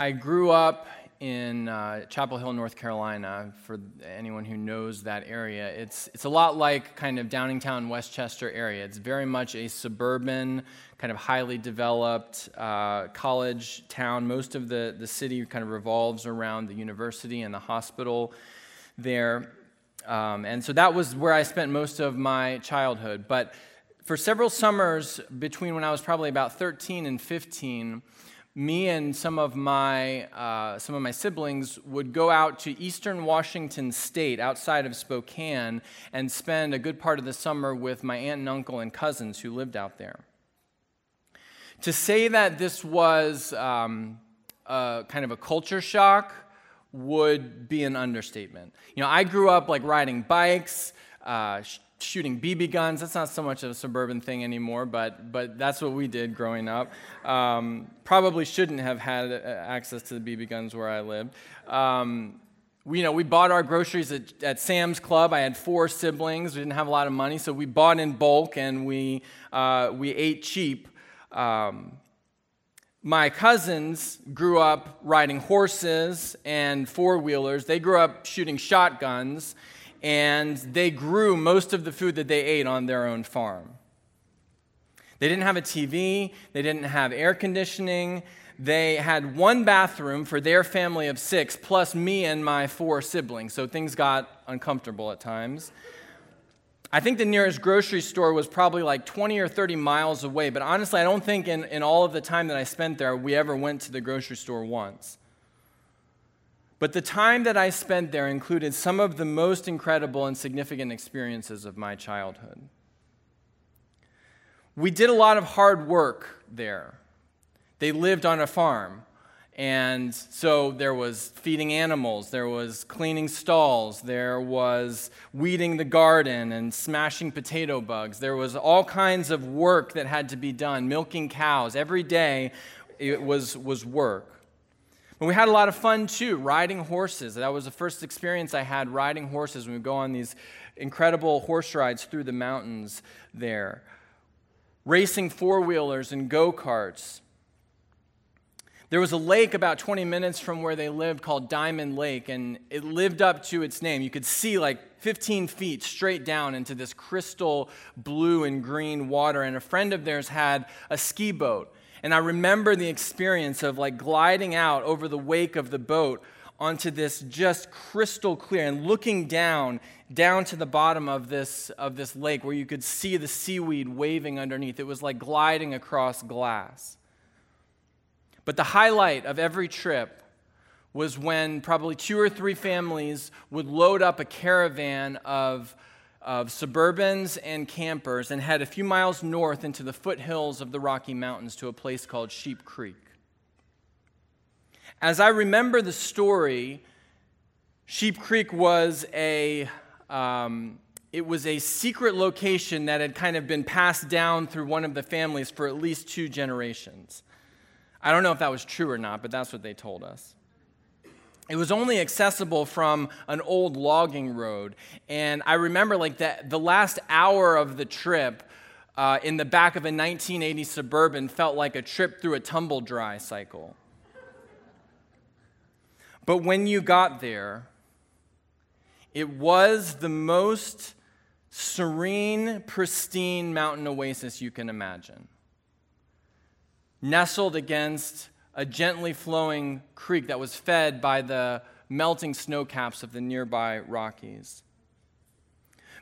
I grew up in uh, Chapel Hill, North Carolina. For anyone who knows that area, it's it's a lot like kind of Downingtown, West Chester area. It's very much a suburban, kind of highly developed uh, college town. Most of the the city kind of revolves around the university and the hospital there, um, and so that was where I spent most of my childhood. But for several summers between when I was probably about 13 and 15 me and some of my uh, some of my siblings would go out to eastern Washington State, outside of Spokane, and spend a good part of the summer with my aunt and uncle and cousins who lived out there. To say that this was um, a, kind of a culture shock would be an understatement. You know, I grew up like riding bikes. Uh, shooting BB guns. That's not so much of a suburban thing anymore, but, but that's what we did growing up. Um, probably shouldn't have had uh, access to the BB guns where I lived. Um, we, you know, we bought our groceries at, at, Sam's Club. I had four siblings. We didn't have a lot of money, so we bought in bulk and we, uh, we ate cheap. Um, my cousins grew up riding horses and four wheelers. They grew up shooting shotguns and they grew most of the food that they ate on their own farm. They didn't have a TV, they didn't have air conditioning. They had one bathroom for their family of six, plus me and my four siblings, so things got uncomfortable at times. I think the nearest grocery store was probably like 20 or 30 miles away, but honestly, I don't think in, in all of the time that I spent there, we ever went to the grocery store once. But the time that I spent there included some of the most incredible and significant experiences of my childhood. We did a lot of hard work there. They lived on a farm. And so there was feeding animals, there was cleaning stalls, there was weeding the garden and smashing potato bugs. There was all kinds of work that had to be done, milking cows. Every day it was, was work. But we had a lot of fun too, riding horses. That was the first experience I had riding horses when we go on these incredible horse rides through the mountains there. Racing four wheelers and go karts. There was a lake about 20 minutes from where they lived called Diamond Lake, and it lived up to its name. You could see like 15 feet straight down into this crystal blue and green water, and a friend of theirs had a ski boat. And I remember the experience of like gliding out over the wake of the boat onto this just crystal clear and looking down down to the bottom of this of this lake where you could see the seaweed waving underneath. It was like gliding across glass. But the highlight of every trip was when probably two or three families would load up a caravan of of suburbans and campers and head a few miles north into the foothills of the Rocky Mountains to a place called Sheep Creek. As I remember the story, Sheep Creek was a um, it was a secret location that had kind of been passed down through one of the families for at least two generations. I don't know if that was true or not, but that's what they told us. It was only accessible from an old logging road. And I remember like that the last hour of the trip uh, in the back of a 1980 Suburban felt like a trip through a tumble dry cycle. But when you got there, it was the most serene, pristine mountain oasis you can imagine. Nestled against a gently flowing creek that was fed by the melting snow caps of the nearby Rockies.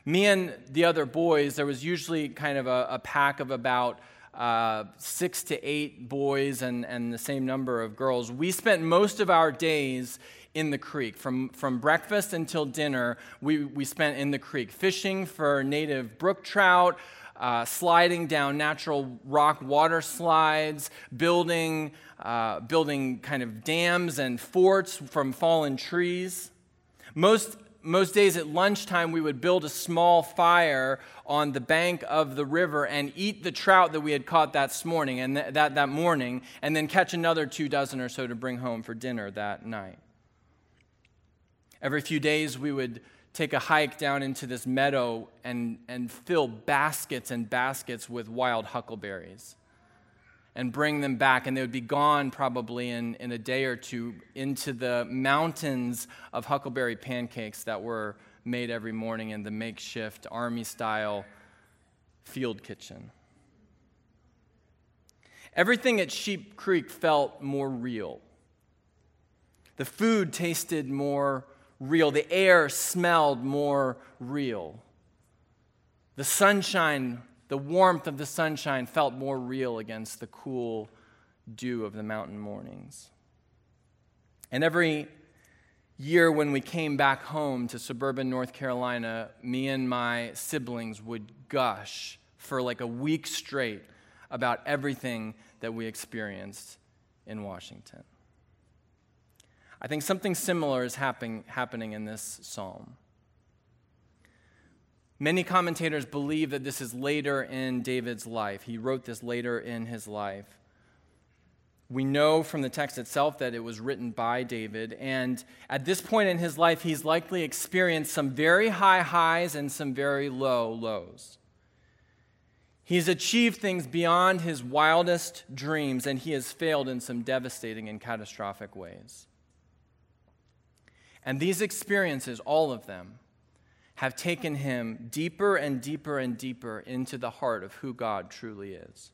Me and the other boys, there was usually kind of a, a pack of about uh, six to eight boys and, and the same number of girls. We spent most of our days in the creek. From, from breakfast until dinner, we, we spent in the creek fishing for native brook trout, uh, sliding down natural rock water slides, building, uh, building kind of dams and forts from fallen trees. Most, most days at lunchtime, we would build a small fire on the bank of the river and eat the trout that we had caught that morning and th- that, that morning, and then catch another two dozen or so to bring home for dinner that night. Every few days, we would take a hike down into this meadow and, and fill baskets and baskets with wild huckleberries. And bring them back, and they would be gone probably in, in a day or two into the mountains of huckleberry pancakes that were made every morning in the makeshift army style field kitchen. Everything at Sheep Creek felt more real. The food tasted more real. The air smelled more real. The sunshine, the warmth of the sunshine felt more real against the cool dew of the mountain mornings. And every year when we came back home to suburban North Carolina, me and my siblings would gush for like a week straight about everything that we experienced in Washington. I think something similar is happening, happening in this psalm. Many commentators believe that this is later in David's life. He wrote this later in his life. We know from the text itself that it was written by David, and at this point in his life, he's likely experienced some very high highs and some very low lows. He's achieved things beyond his wildest dreams, and he has failed in some devastating and catastrophic ways. And these experiences, all of them, have taken him deeper and deeper and deeper into the heart of who God truly is.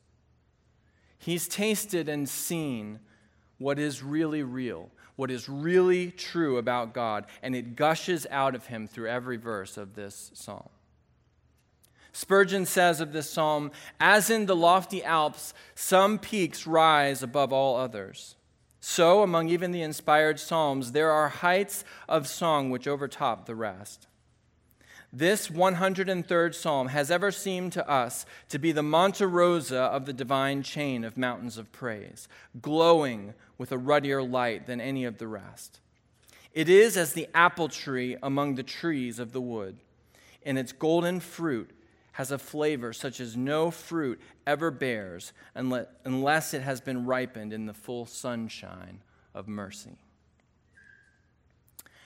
He's tasted and seen what is really real, what is really true about God, and it gushes out of him through every verse of this psalm. Spurgeon says of this psalm, as in the lofty Alps, some peaks rise above all others. So, among even the inspired Psalms, there are heights of song which overtop the rest. This 103rd Psalm has ever seemed to us to be the Monte Rosa of the divine chain of mountains of praise, glowing with a ruddier light than any of the rest. It is as the apple tree among the trees of the wood. and its golden fruit, has a flavor such as no fruit ever bears unless it has been ripened in the full sunshine of mercy.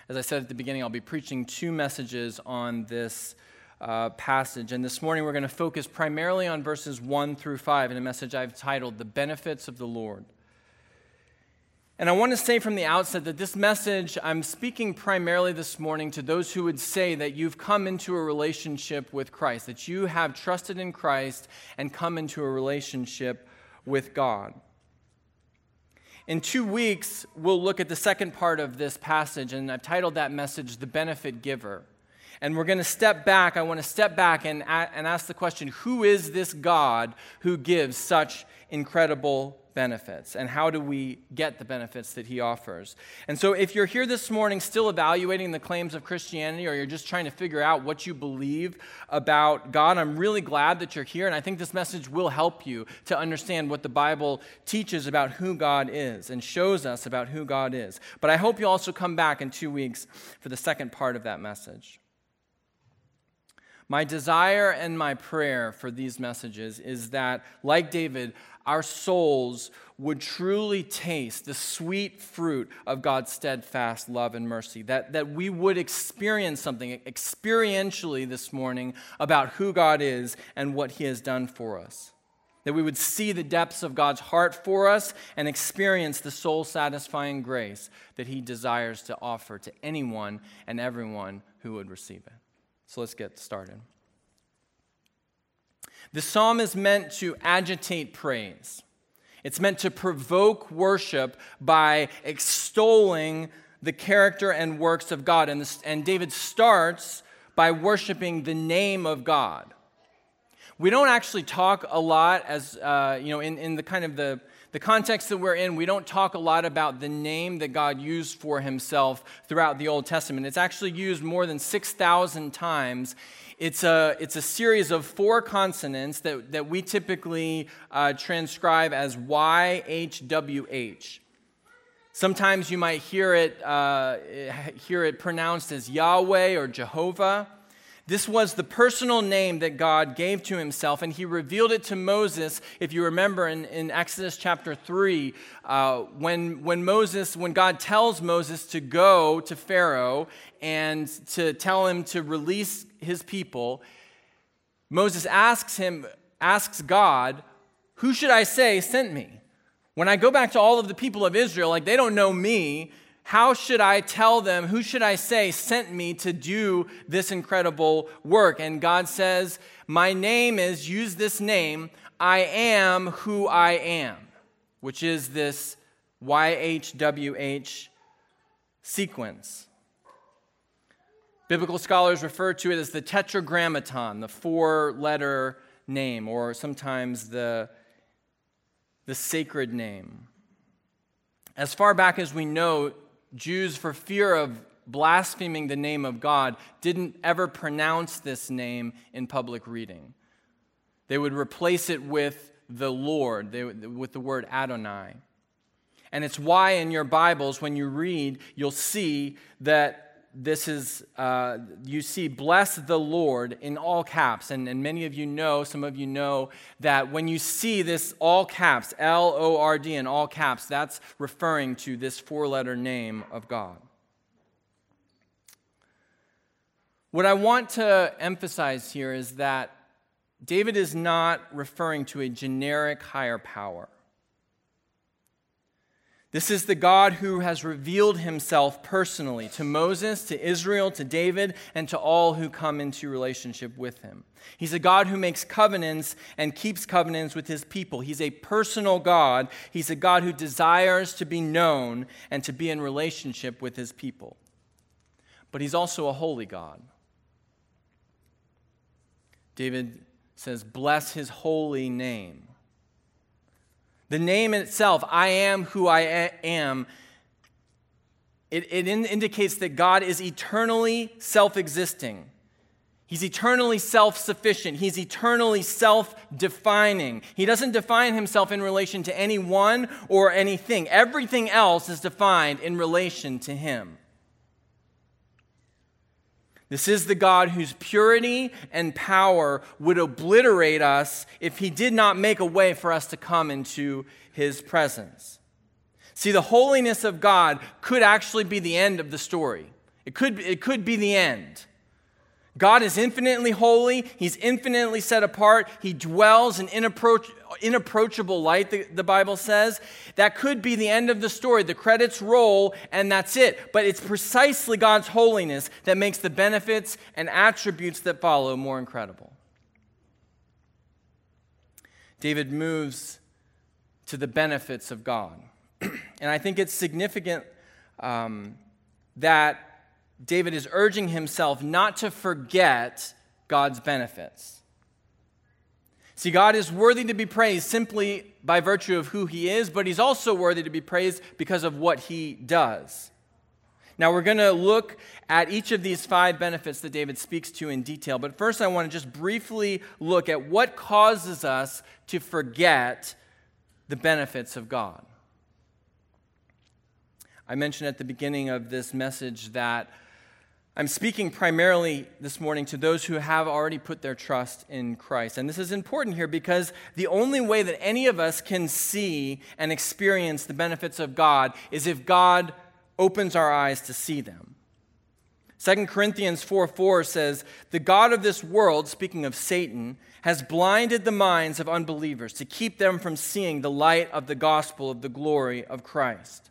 As I said at the beginning, I'll be preaching two messages on this uh, passage. And this morning we're going to focus primarily on verses 1 through 5 in a message I've titled The Benefits of the Lord. And I want to say from the outset that this message, I'm speaking primarily this morning to those who would say that you've come into a relationship with Christ, that you have trusted in Christ and come into a relationship with God. In two weeks, we'll look at the second part of this passage, and I've titled that message, The Benefit Giver. And we're going to step back. I want to step back and, and ask the question who is this God who gives such incredible benefits and how do we get the benefits that he offers. And so, if you're here this morning still evaluating the claims of Christianity or you're just trying to figure out what you believe about God, I'm really glad that you're here. And I think this message will help you to understand what the Bible teaches about who God is and shows us about who God is. But I hope you also come back in two weeks for the second part of that message. My desire and my prayer for these messages is that, like David, our souls would truly taste the sweet fruit of God's steadfast love and mercy. That, that we would experience something experientially this morning about who God is and what He has done for us. That we would see the depths of God's heart for us and experience the soul satisfying grace that He desires to offer to anyone and everyone who would receive it. So let's get started. The psalm is meant to agitate praise. It's meant to provoke worship by extolling the character and works of God. And, this, and David starts by worshiping the name of God. We don't actually talk a lot as, uh, you know, in, in the kind of the, the context that we're in, we don't talk a lot about the name that God used for himself throughout the Old Testament. It's actually used more than 6,000 times it's a, it's a series of four consonants that, that we typically uh, transcribe as YHWH. Sometimes you might hear it, uh, hear it pronounced as Yahweh or Jehovah. This was the personal name that God gave to himself, and he revealed it to Moses. If you remember in, in Exodus chapter 3, uh, when, when Moses, when God tells Moses to go to Pharaoh and to tell him to release his people, Moses asks him, asks God, Who should I say sent me? When I go back to all of the people of Israel, like they don't know me, how should I tell them, who should I say sent me to do this incredible work? And God says, My name is, use this name, I am who I am, which is this YHWH sequence. Biblical scholars refer to it as the tetragrammaton, the four letter name, or sometimes the, the sacred name. As far back as we know, Jews, for fear of blaspheming the name of God, didn't ever pronounce this name in public reading. They would replace it with the Lord, they, with the word Adonai. And it's why in your Bibles, when you read, you'll see that this is, uh, you see, bless the Lord in all caps. And, and many of you know, some of you know, that when you see this all caps, L O R D in all caps, that's referring to this four letter name of God. What I want to emphasize here is that David is not referring to a generic higher power. This is the God who has revealed himself personally to Moses, to Israel, to David, and to all who come into relationship with him. He's a God who makes covenants and keeps covenants with his people. He's a personal God. He's a God who desires to be known and to be in relationship with his people. But he's also a holy God. David says, Bless his holy name. The name itself, I am who I am, it, it in, indicates that God is eternally self existing. He's eternally self sufficient. He's eternally self defining. He doesn't define himself in relation to anyone or anything, everything else is defined in relation to him. This is the God whose purity and power would obliterate us if he did not make a way for us to come into his presence. See, the holiness of God could actually be the end of the story. It could, it could be the end. God is infinitely holy. He's infinitely set apart. He dwells in inapproach, inapproachable light, the, the Bible says. That could be the end of the story. The credits roll, and that's it. But it's precisely God's holiness that makes the benefits and attributes that follow more incredible. David moves to the benefits of God. and I think it's significant um, that David is urging himself not to forget God's benefits. See, God is worthy to be praised simply by virtue of who he is, but he's also worthy to be praised because of what he does. Now, we're going to look at each of these five benefits that David speaks to in detail, but first I want to just briefly look at what causes us to forget the benefits of God. I mentioned at the beginning of this message that I'm speaking primarily this morning to those who have already put their trust in Christ. And this is important here because the only way that any of us can see and experience the benefits of God is if God opens our eyes to see them. 2 Corinthians 4 4 says, The God of this world, speaking of Satan, has blinded the minds of unbelievers to keep them from seeing the light of the gospel of the glory of Christ.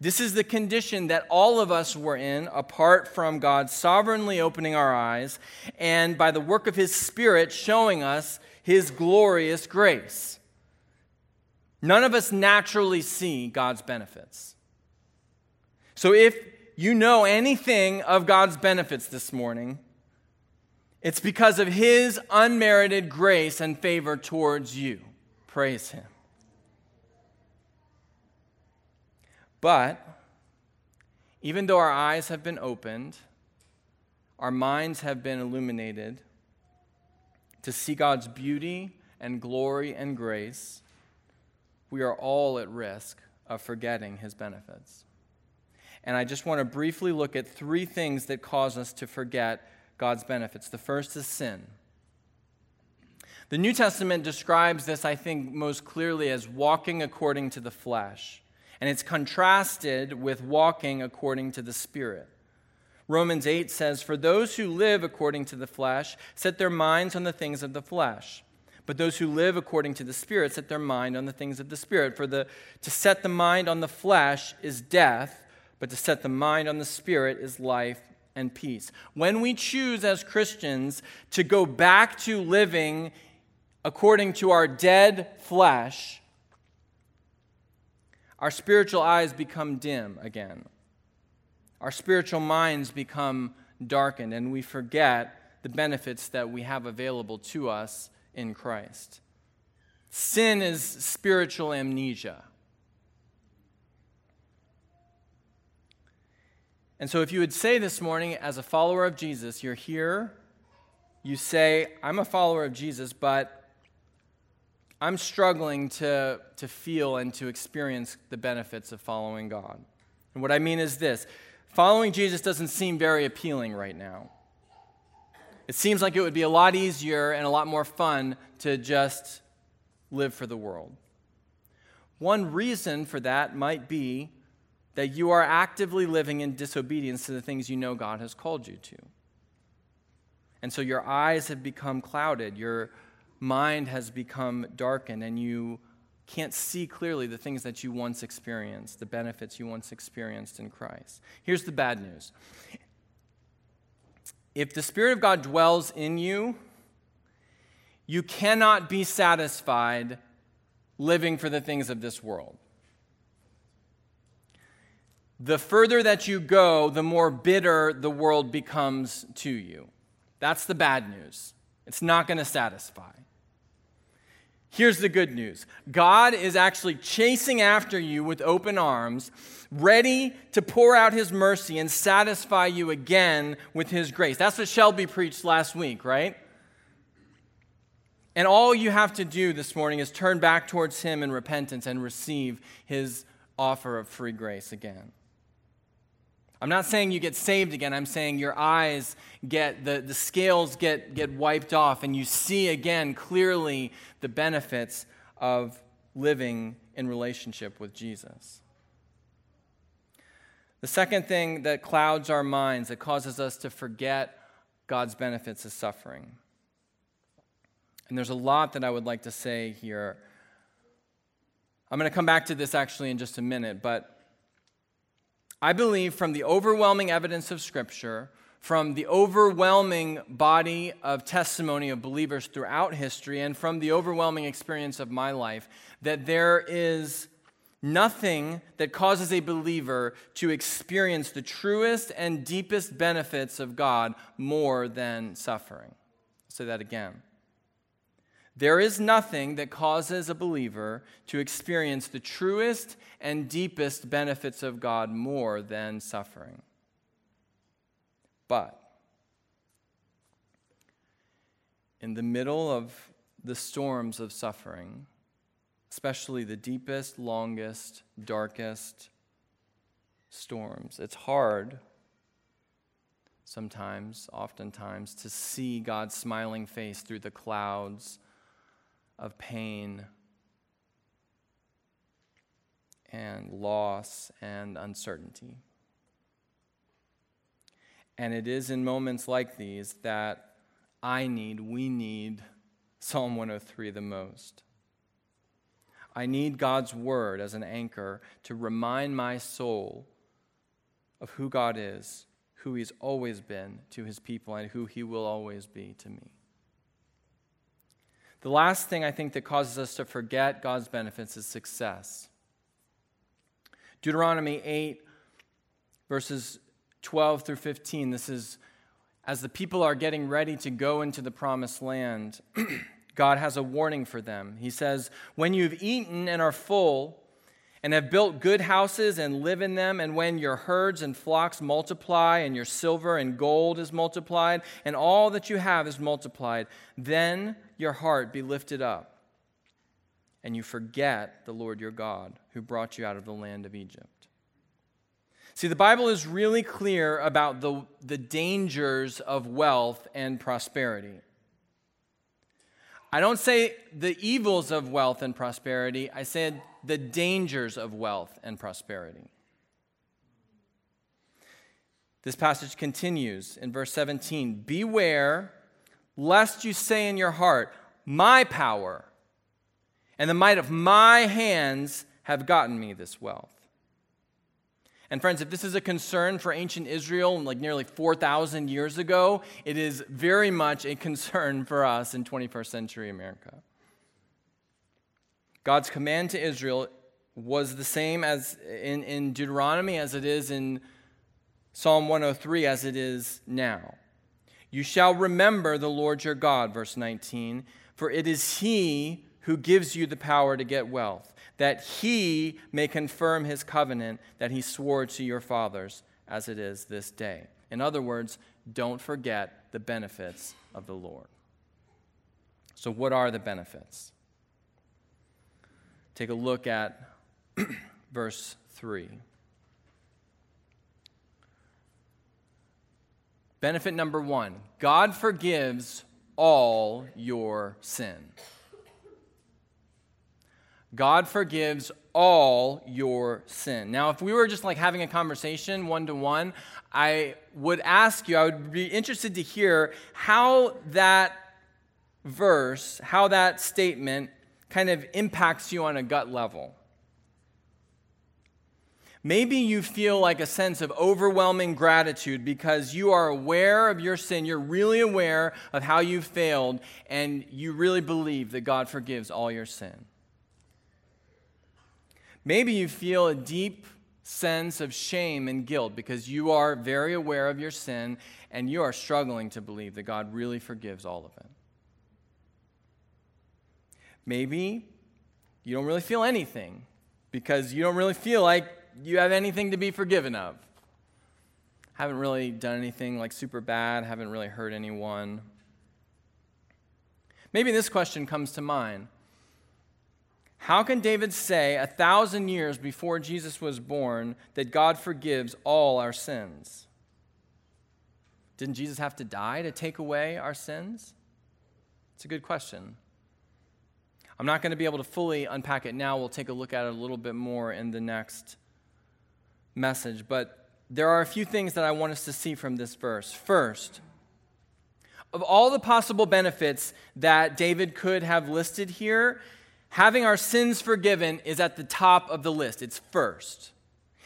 This is the condition that all of us were in apart from God sovereignly opening our eyes and by the work of His Spirit showing us His glorious grace. None of us naturally see God's benefits. So if you know anything of God's benefits this morning, it's because of His unmerited grace and favor towards you. Praise Him. But even though our eyes have been opened, our minds have been illuminated to see God's beauty and glory and grace, we are all at risk of forgetting his benefits. And I just want to briefly look at three things that cause us to forget God's benefits. The first is sin. The New Testament describes this, I think, most clearly as walking according to the flesh and it's contrasted with walking according to the Spirit. Romans 8 says, For those who live according to the flesh set their minds on the things of the flesh, But those who live according to the Spirit set their mind on the things of the Spirit. For the, to set the mind on the flesh is death, but to set the mind on the Spirit is life and peace. When we choose as Christians to go back to living according to our dead flesh, our spiritual eyes become dim again. Our spiritual minds become darkened, and we forget the benefits that we have available to us in Christ. Sin is spiritual amnesia. And so, if you would say this morning, as a follower of Jesus, you're here, you say, I'm a follower of Jesus, but I'm struggling to, to feel and to experience the benefits of following God. And what I mean is this following Jesus doesn't seem very appealing right now. It seems like it would be a lot easier and a lot more fun to just live for the world. One reason for that might be that you are actively living in disobedience to the things you know God has called you to. And so your eyes have become clouded, your mind has become darkened, and you can't see clearly the things that you once experienced, the benefits you once experienced in Christ. Here's the bad news if the Spirit of God dwells in you, you cannot be satisfied living for the things of this world. The further that you go, the more bitter the world becomes to you. That's the bad news. It's not going to satisfy. Here's the good news God is actually chasing after you with open arms, ready to pour out his mercy and satisfy you again with his grace. That's what Shelby preached last week, right? And all you have to do this morning is turn back towards him in repentance and receive his offer of free grace again. I'm not saying you get saved again. I'm saying your eyes get, the, the scales get, get wiped off, and you see again clearly the benefits of living in relationship with Jesus. The second thing that clouds our minds, that causes us to forget God's benefits, is suffering. And there's a lot that I would like to say here. I'm going to come back to this actually in just a minute, but I believe from the overwhelming evidence of Scripture, from the overwhelming body of testimony of believers throughout history, and from the overwhelming experience of my life, that there is nothing that causes a believer to experience the truest and deepest benefits of God more than suffering. I'll say that again. There is nothing that causes a believer to experience the truest and deepest benefits of God more than suffering. But in the middle of the storms of suffering, especially the deepest, longest, darkest storms, it's hard sometimes, oftentimes, to see God's smiling face through the clouds of pain and loss and uncertainty. And it is in moments like these that I need, we need Psalm 103 the most. I need God's word as an anchor to remind my soul of who God is, who He's always been to His people, and who He will always be to me. The last thing I think that causes us to forget God's benefits is success. Deuteronomy 8, verses 12 through 15. This is as the people are getting ready to go into the promised land, God has a warning for them. He says, When you've eaten and are full, and have built good houses and live in them, and when your herds and flocks multiply, and your silver and gold is multiplied, and all that you have is multiplied, then your heart be lifted up, and you forget the Lord your God, who brought you out of the land of Egypt. See, the Bible is really clear about the, the dangers of wealth and prosperity. I don't say the evils of wealth and prosperity, I said the dangers of wealth and prosperity. This passage continues in verse 17 Beware lest you say in your heart, my power and the might of my hands have gotten me this wealth. And friends, if this is a concern for ancient Israel, like nearly 4,000 years ago, it is very much a concern for us in 21st century America. God's command to Israel was the same as in, in Deuteronomy as it is in Psalm 103 as it is now. You shall remember the Lord your God, verse 19, for it is He who gives you the power to get wealth, that He may confirm His covenant that He swore to your fathers as it is this day. In other words, don't forget the benefits of the Lord. So, what are the benefits? Take a look at verse 3. Benefit number one God forgives all your sin. God forgives all your sin. Now, if we were just like having a conversation one to one, I would ask you, I would be interested to hear how that verse, how that statement kind of impacts you on a gut level. Maybe you feel like a sense of overwhelming gratitude because you are aware of your sin. You're really aware of how you failed, and you really believe that God forgives all your sin. Maybe you feel a deep sense of shame and guilt because you are very aware of your sin and you are struggling to believe that God really forgives all of it. Maybe you don't really feel anything because you don't really feel like you have anything to be forgiven of. Haven't really done anything like super bad, haven't really hurt anyone. Maybe this question comes to mind. How can David say a thousand years before Jesus was born that God forgives all our sins? Didn't Jesus have to die to take away our sins? It's a good question. I'm not going to be able to fully unpack it now. We'll take a look at it a little bit more in the next message, but there are a few things that I want us to see from this verse. First, of all the possible benefits that David could have listed here, having our sins forgiven is at the top of the list. It's first.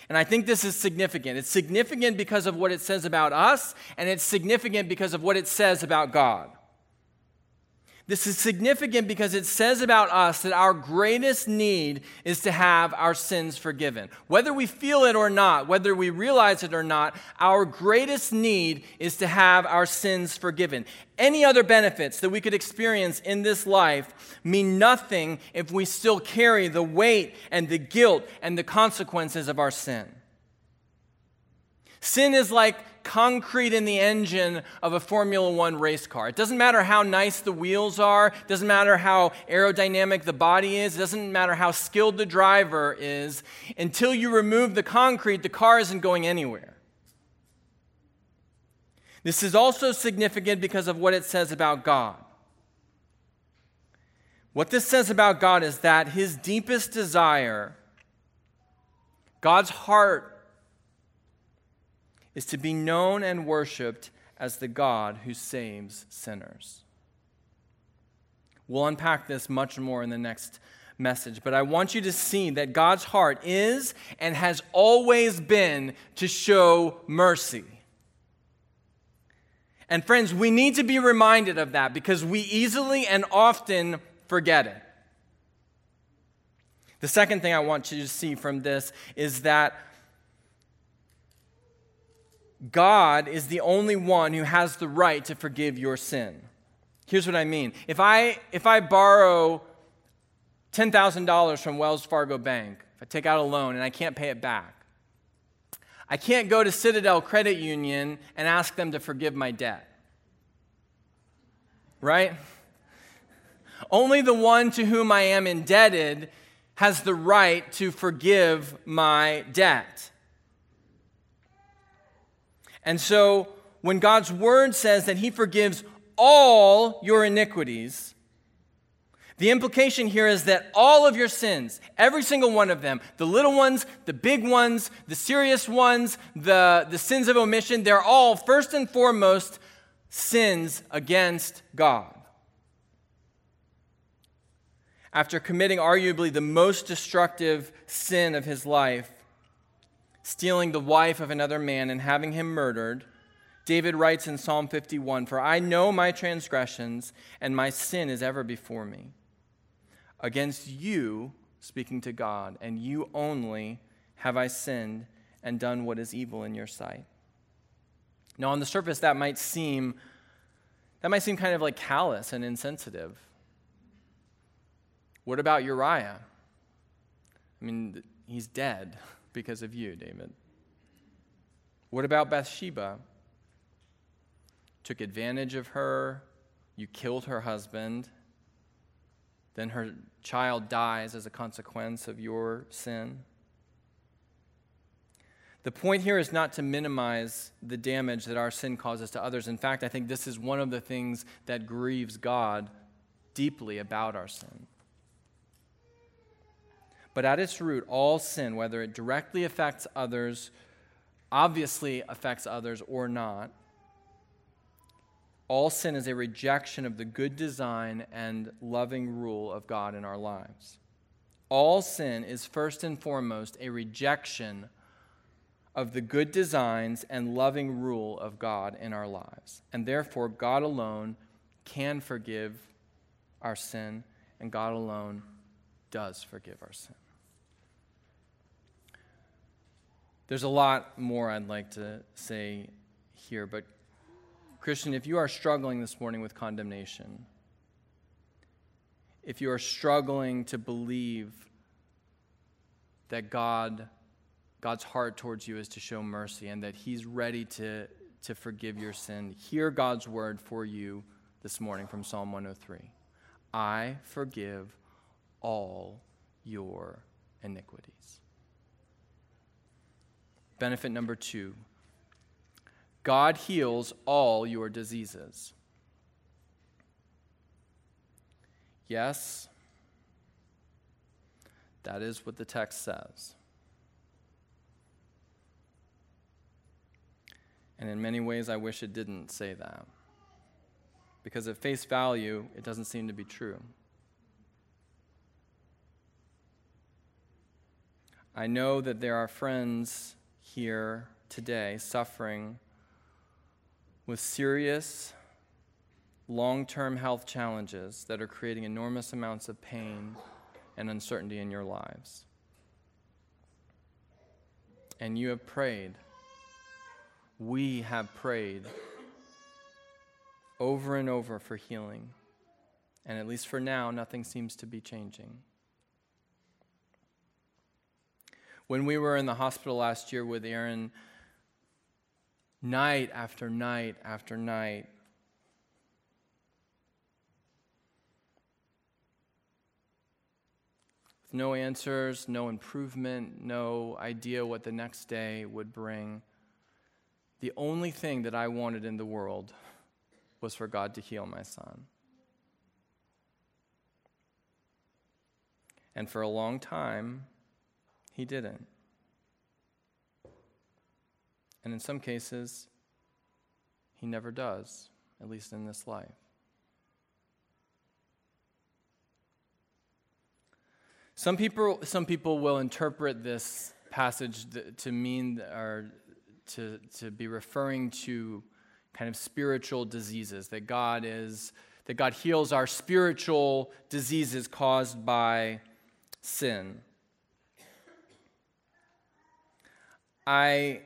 And I think this is significant. It's significant because of what it says about us, and it's significant because of what it says about God. This is significant because it says about us that our greatest need is to have our sins forgiven. Whether we feel it or not, whether we realize it or not, our greatest need is to have our sins forgiven. Any other benefits that we could experience in this life mean nothing if we still carry the weight and the guilt and the consequences of our sin. Sin is like concrete in the engine of a Formula One race car. It doesn't matter how nice the wheels are, it doesn't matter how aerodynamic the body is, it doesn't matter how skilled the driver is. Until you remove the concrete, the car isn't going anywhere. This is also significant because of what it says about God. What this says about God is that his deepest desire, God's heart is to be known and worshiped as the God who saves sinners. We'll unpack this much more in the next message, but I want you to see that God's heart is and has always been to show mercy. And friends, we need to be reminded of that because we easily and often forget it. The second thing I want you to see from this is that God is the only one who has the right to forgive your sin. Here's what I mean. If I, if I borrow $10,000 from Wells Fargo Bank, if I take out a loan and I can't pay it back, I can't go to Citadel Credit Union and ask them to forgive my debt. Right? Only the one to whom I am indebted has the right to forgive my debt. And so when God's word says that he forgives all your iniquities, the implication here is that all of your sins, every single one of them, the little ones, the big ones, the serious ones, the, the sins of omission, they're all first and foremost sins against God. after committing arguably the most destructive sin of his life, stealing the wife of another man and having him murdered, David writes in Psalm 51 For I know my transgressions, and my sin is ever before me. Against you, speaking to God, and you only have I sinned and done what is evil in your sight. Now, on the surface, that might seem that might seem kind of like callous and insensitive. What about Uriah? I mean, he's dead because of you, David. What about Bathsheba? Took advantage of her, you killed her husband, then her child dies as a consequence of your sin. The point here is not to minimize the damage that our sin causes to others. In fact, I think this is one of the things that grieves God deeply about our sin. But at its root, all sin, whether it directly affects others, obviously affects others, or not, all sin is a rejection of the good design and loving rule of God in our lives. All sin is first and foremost a rejection of the good designs and loving rule of God in our lives. And therefore, God alone can forgive our sin, and God alone does forgive our sin. There's a lot more I'd like to say here, but Christian, if you are struggling this morning with condemnation, if you are struggling to believe that God God's heart towards you is to show mercy and that He's ready to, to forgive your sin. Hear God's word for you this morning from Psalm 103 I forgive all your iniquities. Benefit number two God heals all your diseases. Yes, that is what the text says. And in many ways, I wish it didn't say that. Because at face value, it doesn't seem to be true. I know that there are friends here today suffering with serious long term health challenges that are creating enormous amounts of pain and uncertainty in your lives. And you have prayed we have prayed over and over for healing. And at least for now, nothing seems to be changing. When we were in the hospital last year with Aaron, night after night after night, with no answers, no improvement, no idea what the next day would bring the only thing that I wanted in the world was for God to heal my son. And for a long time, he didn't. And in some cases, he never does, at least in this life. Some people, some people will interpret this passage to mean, or to, to be referring to kind of spiritual diseases, that God is, that God heals our spiritual diseases caused by sin. I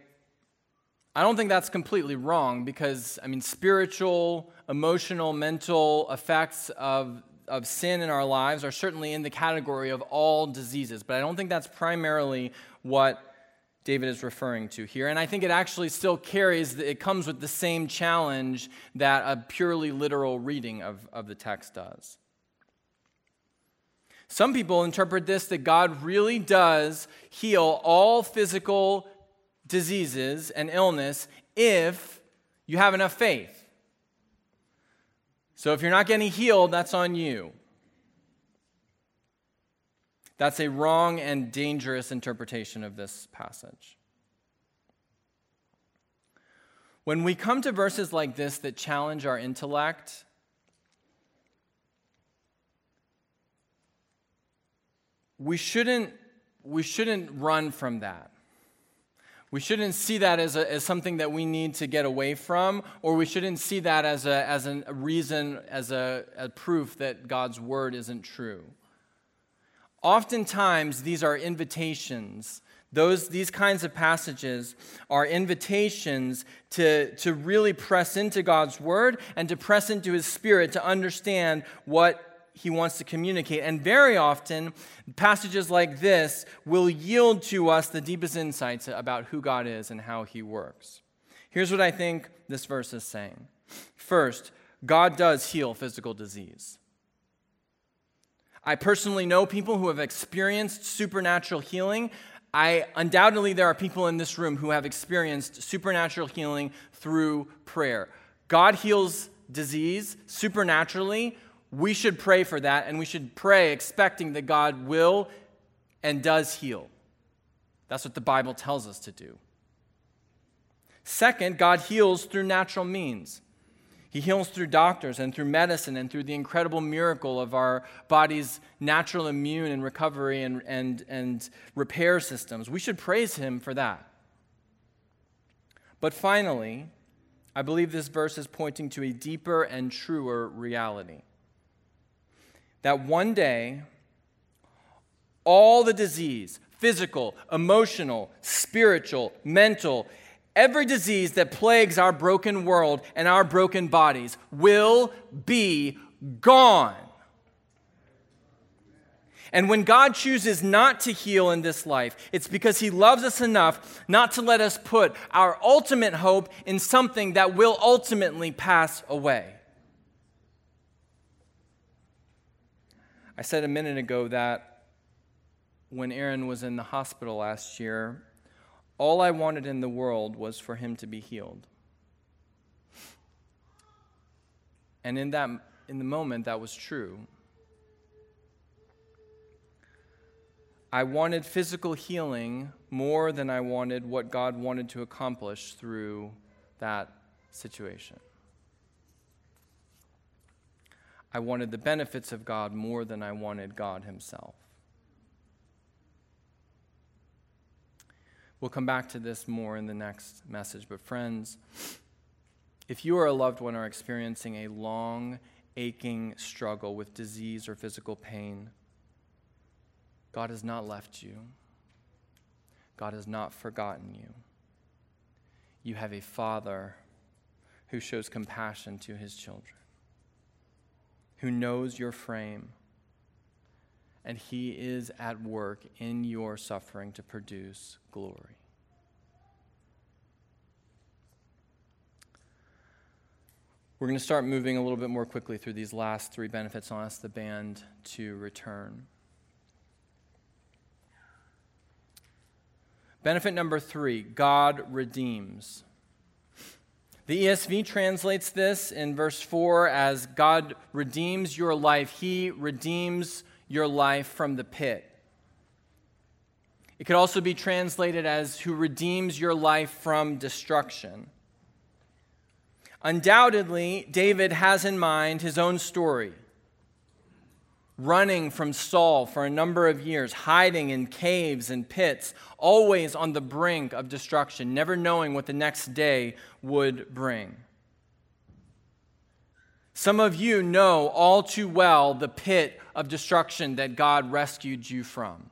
I don't think that's completely wrong because, I mean, spiritual, emotional, mental effects of, of sin in our lives are certainly in the category of all diseases, but I don't think that's primarily what David is referring to here. And I think it actually still carries, it comes with the same challenge that a purely literal reading of, of the text does. Some people interpret this that God really does heal all physical diseases and illness if you have enough faith. So if you're not getting healed, that's on you. That's a wrong and dangerous interpretation of this passage. When we come to verses like this that challenge our intellect, we shouldn't, we shouldn't run from that. We shouldn't see that as, a, as something that we need to get away from, or we shouldn't see that as a, as a reason, as a, a proof that God's word isn't true. Oftentimes, these are invitations. Those, these kinds of passages are invitations to, to really press into God's word and to press into his spirit to understand what he wants to communicate. And very often, passages like this will yield to us the deepest insights about who God is and how he works. Here's what I think this verse is saying First, God does heal physical disease. I personally know people who have experienced supernatural healing. I undoubtedly there are people in this room who have experienced supernatural healing through prayer. God heals disease supernaturally we should pray for that, and we should pray expecting that God will and does heal. That's what the Bible tells us to do. Second, God heals through natural means. He heals through doctors and through medicine and through the incredible miracle of our body's natural immune and recovery and, and, and repair systems. We should praise Him for that. But finally, I believe this verse is pointing to a deeper and truer reality that one day, all the disease, physical, emotional, spiritual, mental, every disease that plagues our broken world and our broken bodies will be gone. And when God chooses not to heal in this life, it's because He loves us enough not to let us put our ultimate hope in something that will ultimately pass away. I said a minute ago that when Aaron was in the hospital last year, all I wanted in the world was for him to be healed. And in that in the moment that was true. I wanted physical healing more than I wanted what God wanted to accomplish through that situation. I wanted the benefits of God more than I wanted God Himself. We'll come back to this more in the next message. But, friends, if you or a loved one are experiencing a long, aching struggle with disease or physical pain, God has not left you. God has not forgotten you. You have a Father who shows compassion to his children who knows your frame, and he is at work in your suffering to produce glory. We're going to start moving a little bit more quickly through these last three benefits. I'll ask the band to return. Benefit number three God redeems. The ESV translates this in verse 4 as God redeems your life. He redeems your life from the pit. It could also be translated as who redeems your life from destruction. Undoubtedly, David has in mind his own story running from Saul for a number of years, hiding in caves and pits, always on the brink of destruction, never knowing what the next day would bring. Some of you know all too well the pit of destruction that God rescued you from.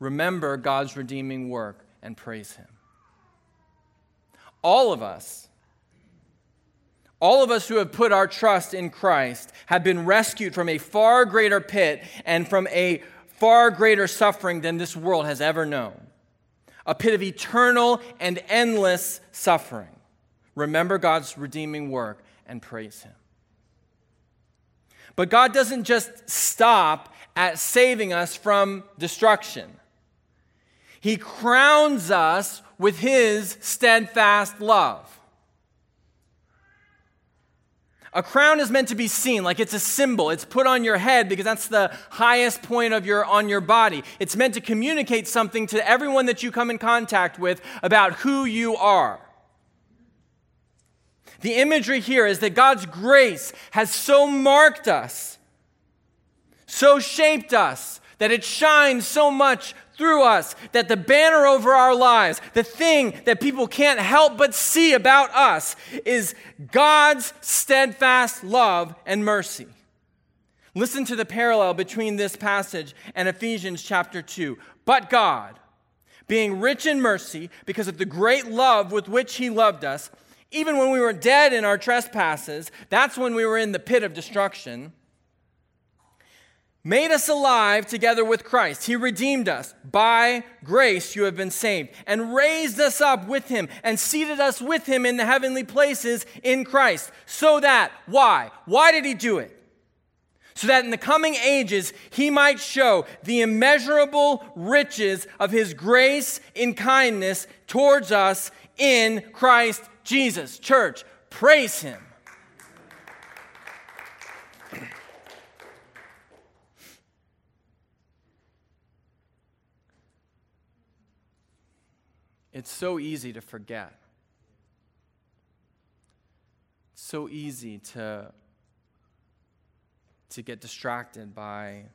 Remember God's redeeming work and praise Him. All of us all of us who have put our trust in Christ have been rescued from a far greater pit and from a far greater suffering than this world has ever known. A pit of eternal and endless suffering. Remember God's redeeming work and praise Him. But God doesn't just stop at saving us from destruction, He crowns us with His steadfast love. A crown is meant to be seen, like it's a symbol. It's put on your head because that's the highest point of your on your body. It's meant to communicate something to everyone that you come in contact with about who you are. The imagery here is that God's grace has so marked us, so shaped us that it shines so much through us that the banner over our lives, the thing that people can't help but see about us, is God's steadfast love and mercy. Listen to the parallel between this passage and Ephesians chapter 2. But God, being rich in mercy, because of the great love with which He loved us, even when we were dead in our trespasses, that's when we were in the pit of destruction made us alive together with Christ. He redeemed us. By grace you have been saved, and raised us up with him, and seated us with him in the heavenly places in Christ. So that, why? Why did he do it? So that in the coming ages he might show the immeasurable riches of his grace in kindness towards us in Christ Jesus. Church, praise him. It's so easy to forget. It's so easy to, to get distracted by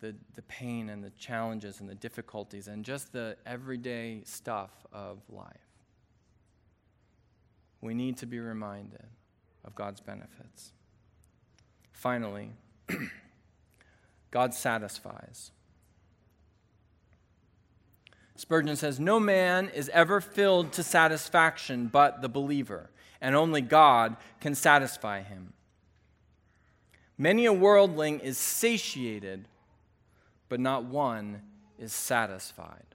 the, the pain and the challenges and the difficulties and just the everyday stuff of life. We need to be reminded of God's benefits. Finally, God satisfies. Spurgeon says, No man is ever filled to satisfaction but the believer, and only God can satisfy him. Many a worldling is satiated, but not one is satisfied.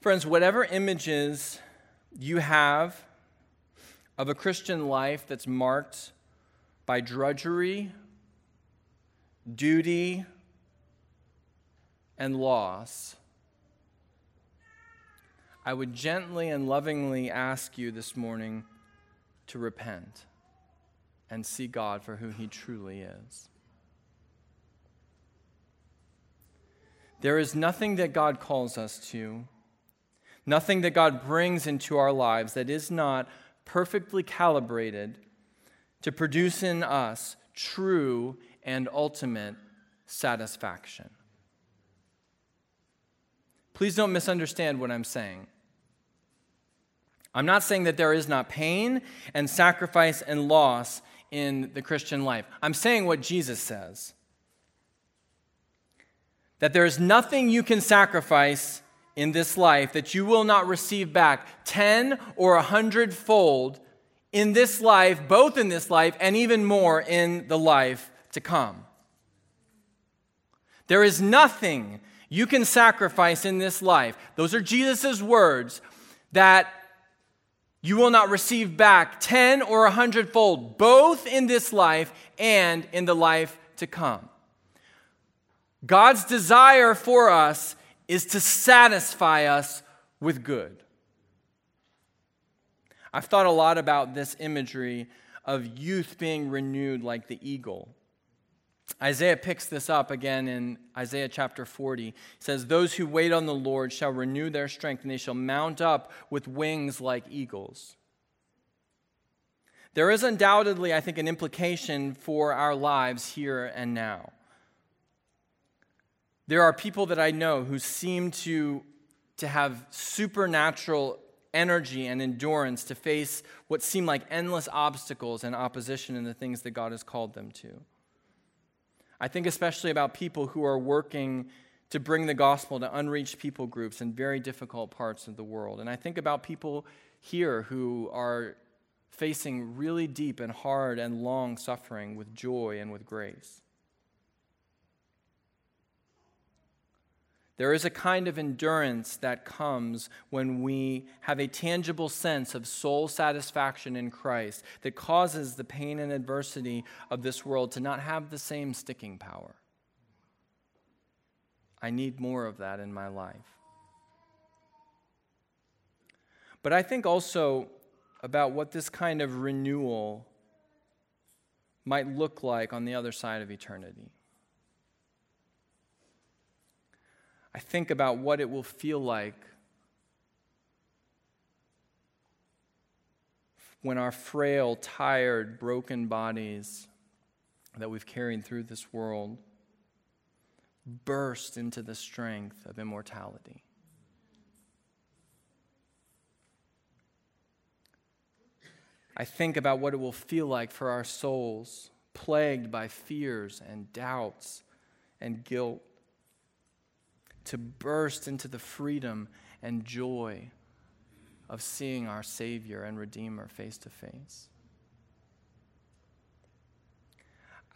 Friends, whatever images you have of a Christian life that's marked by drudgery, duty, and loss, I would gently and lovingly ask you this morning to repent and see God for who He truly is. There is nothing that God calls us to, nothing that God brings into our lives that is not perfectly calibrated to produce in us true and ultimate satisfaction. Please don't misunderstand what I'm saying. I'm not saying that there is not pain and sacrifice and loss in the Christian life. I'm saying what Jesus says that there is nothing you can sacrifice in this life that you will not receive back 10 or a hundredfold in this life, both in this life and even more in the life to come. There is nothing you can sacrifice in this life. Those are Jesus' words that you will not receive back 10 or a hundredfold, both in this life and in the life to come. God's desire for us is to satisfy us with good. I've thought a lot about this imagery of youth being renewed like the eagle. Isaiah picks this up again in Isaiah chapter 40. He says, Those who wait on the Lord shall renew their strength, and they shall mount up with wings like eagles. There is undoubtedly, I think, an implication for our lives here and now. There are people that I know who seem to, to have supernatural energy and endurance to face what seem like endless obstacles and opposition in the things that God has called them to. I think especially about people who are working to bring the gospel to unreached people groups in very difficult parts of the world. And I think about people here who are facing really deep and hard and long suffering with joy and with grace. There is a kind of endurance that comes when we have a tangible sense of soul satisfaction in Christ that causes the pain and adversity of this world to not have the same sticking power. I need more of that in my life. But I think also about what this kind of renewal might look like on the other side of eternity. I think about what it will feel like when our frail, tired, broken bodies that we've carried through this world burst into the strength of immortality. I think about what it will feel like for our souls, plagued by fears and doubts and guilt, to burst into the freedom and joy of seeing our Savior and Redeemer face to face.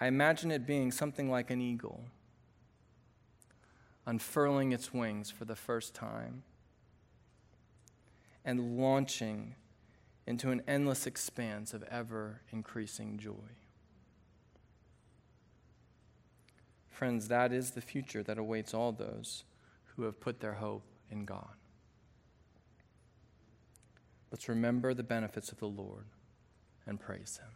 I imagine it being something like an eagle unfurling its wings for the first time and launching into an endless expanse of ever increasing joy. Friends, that is the future that awaits all those who have put their hope in God. Let's remember the benefits of the Lord and praise Him.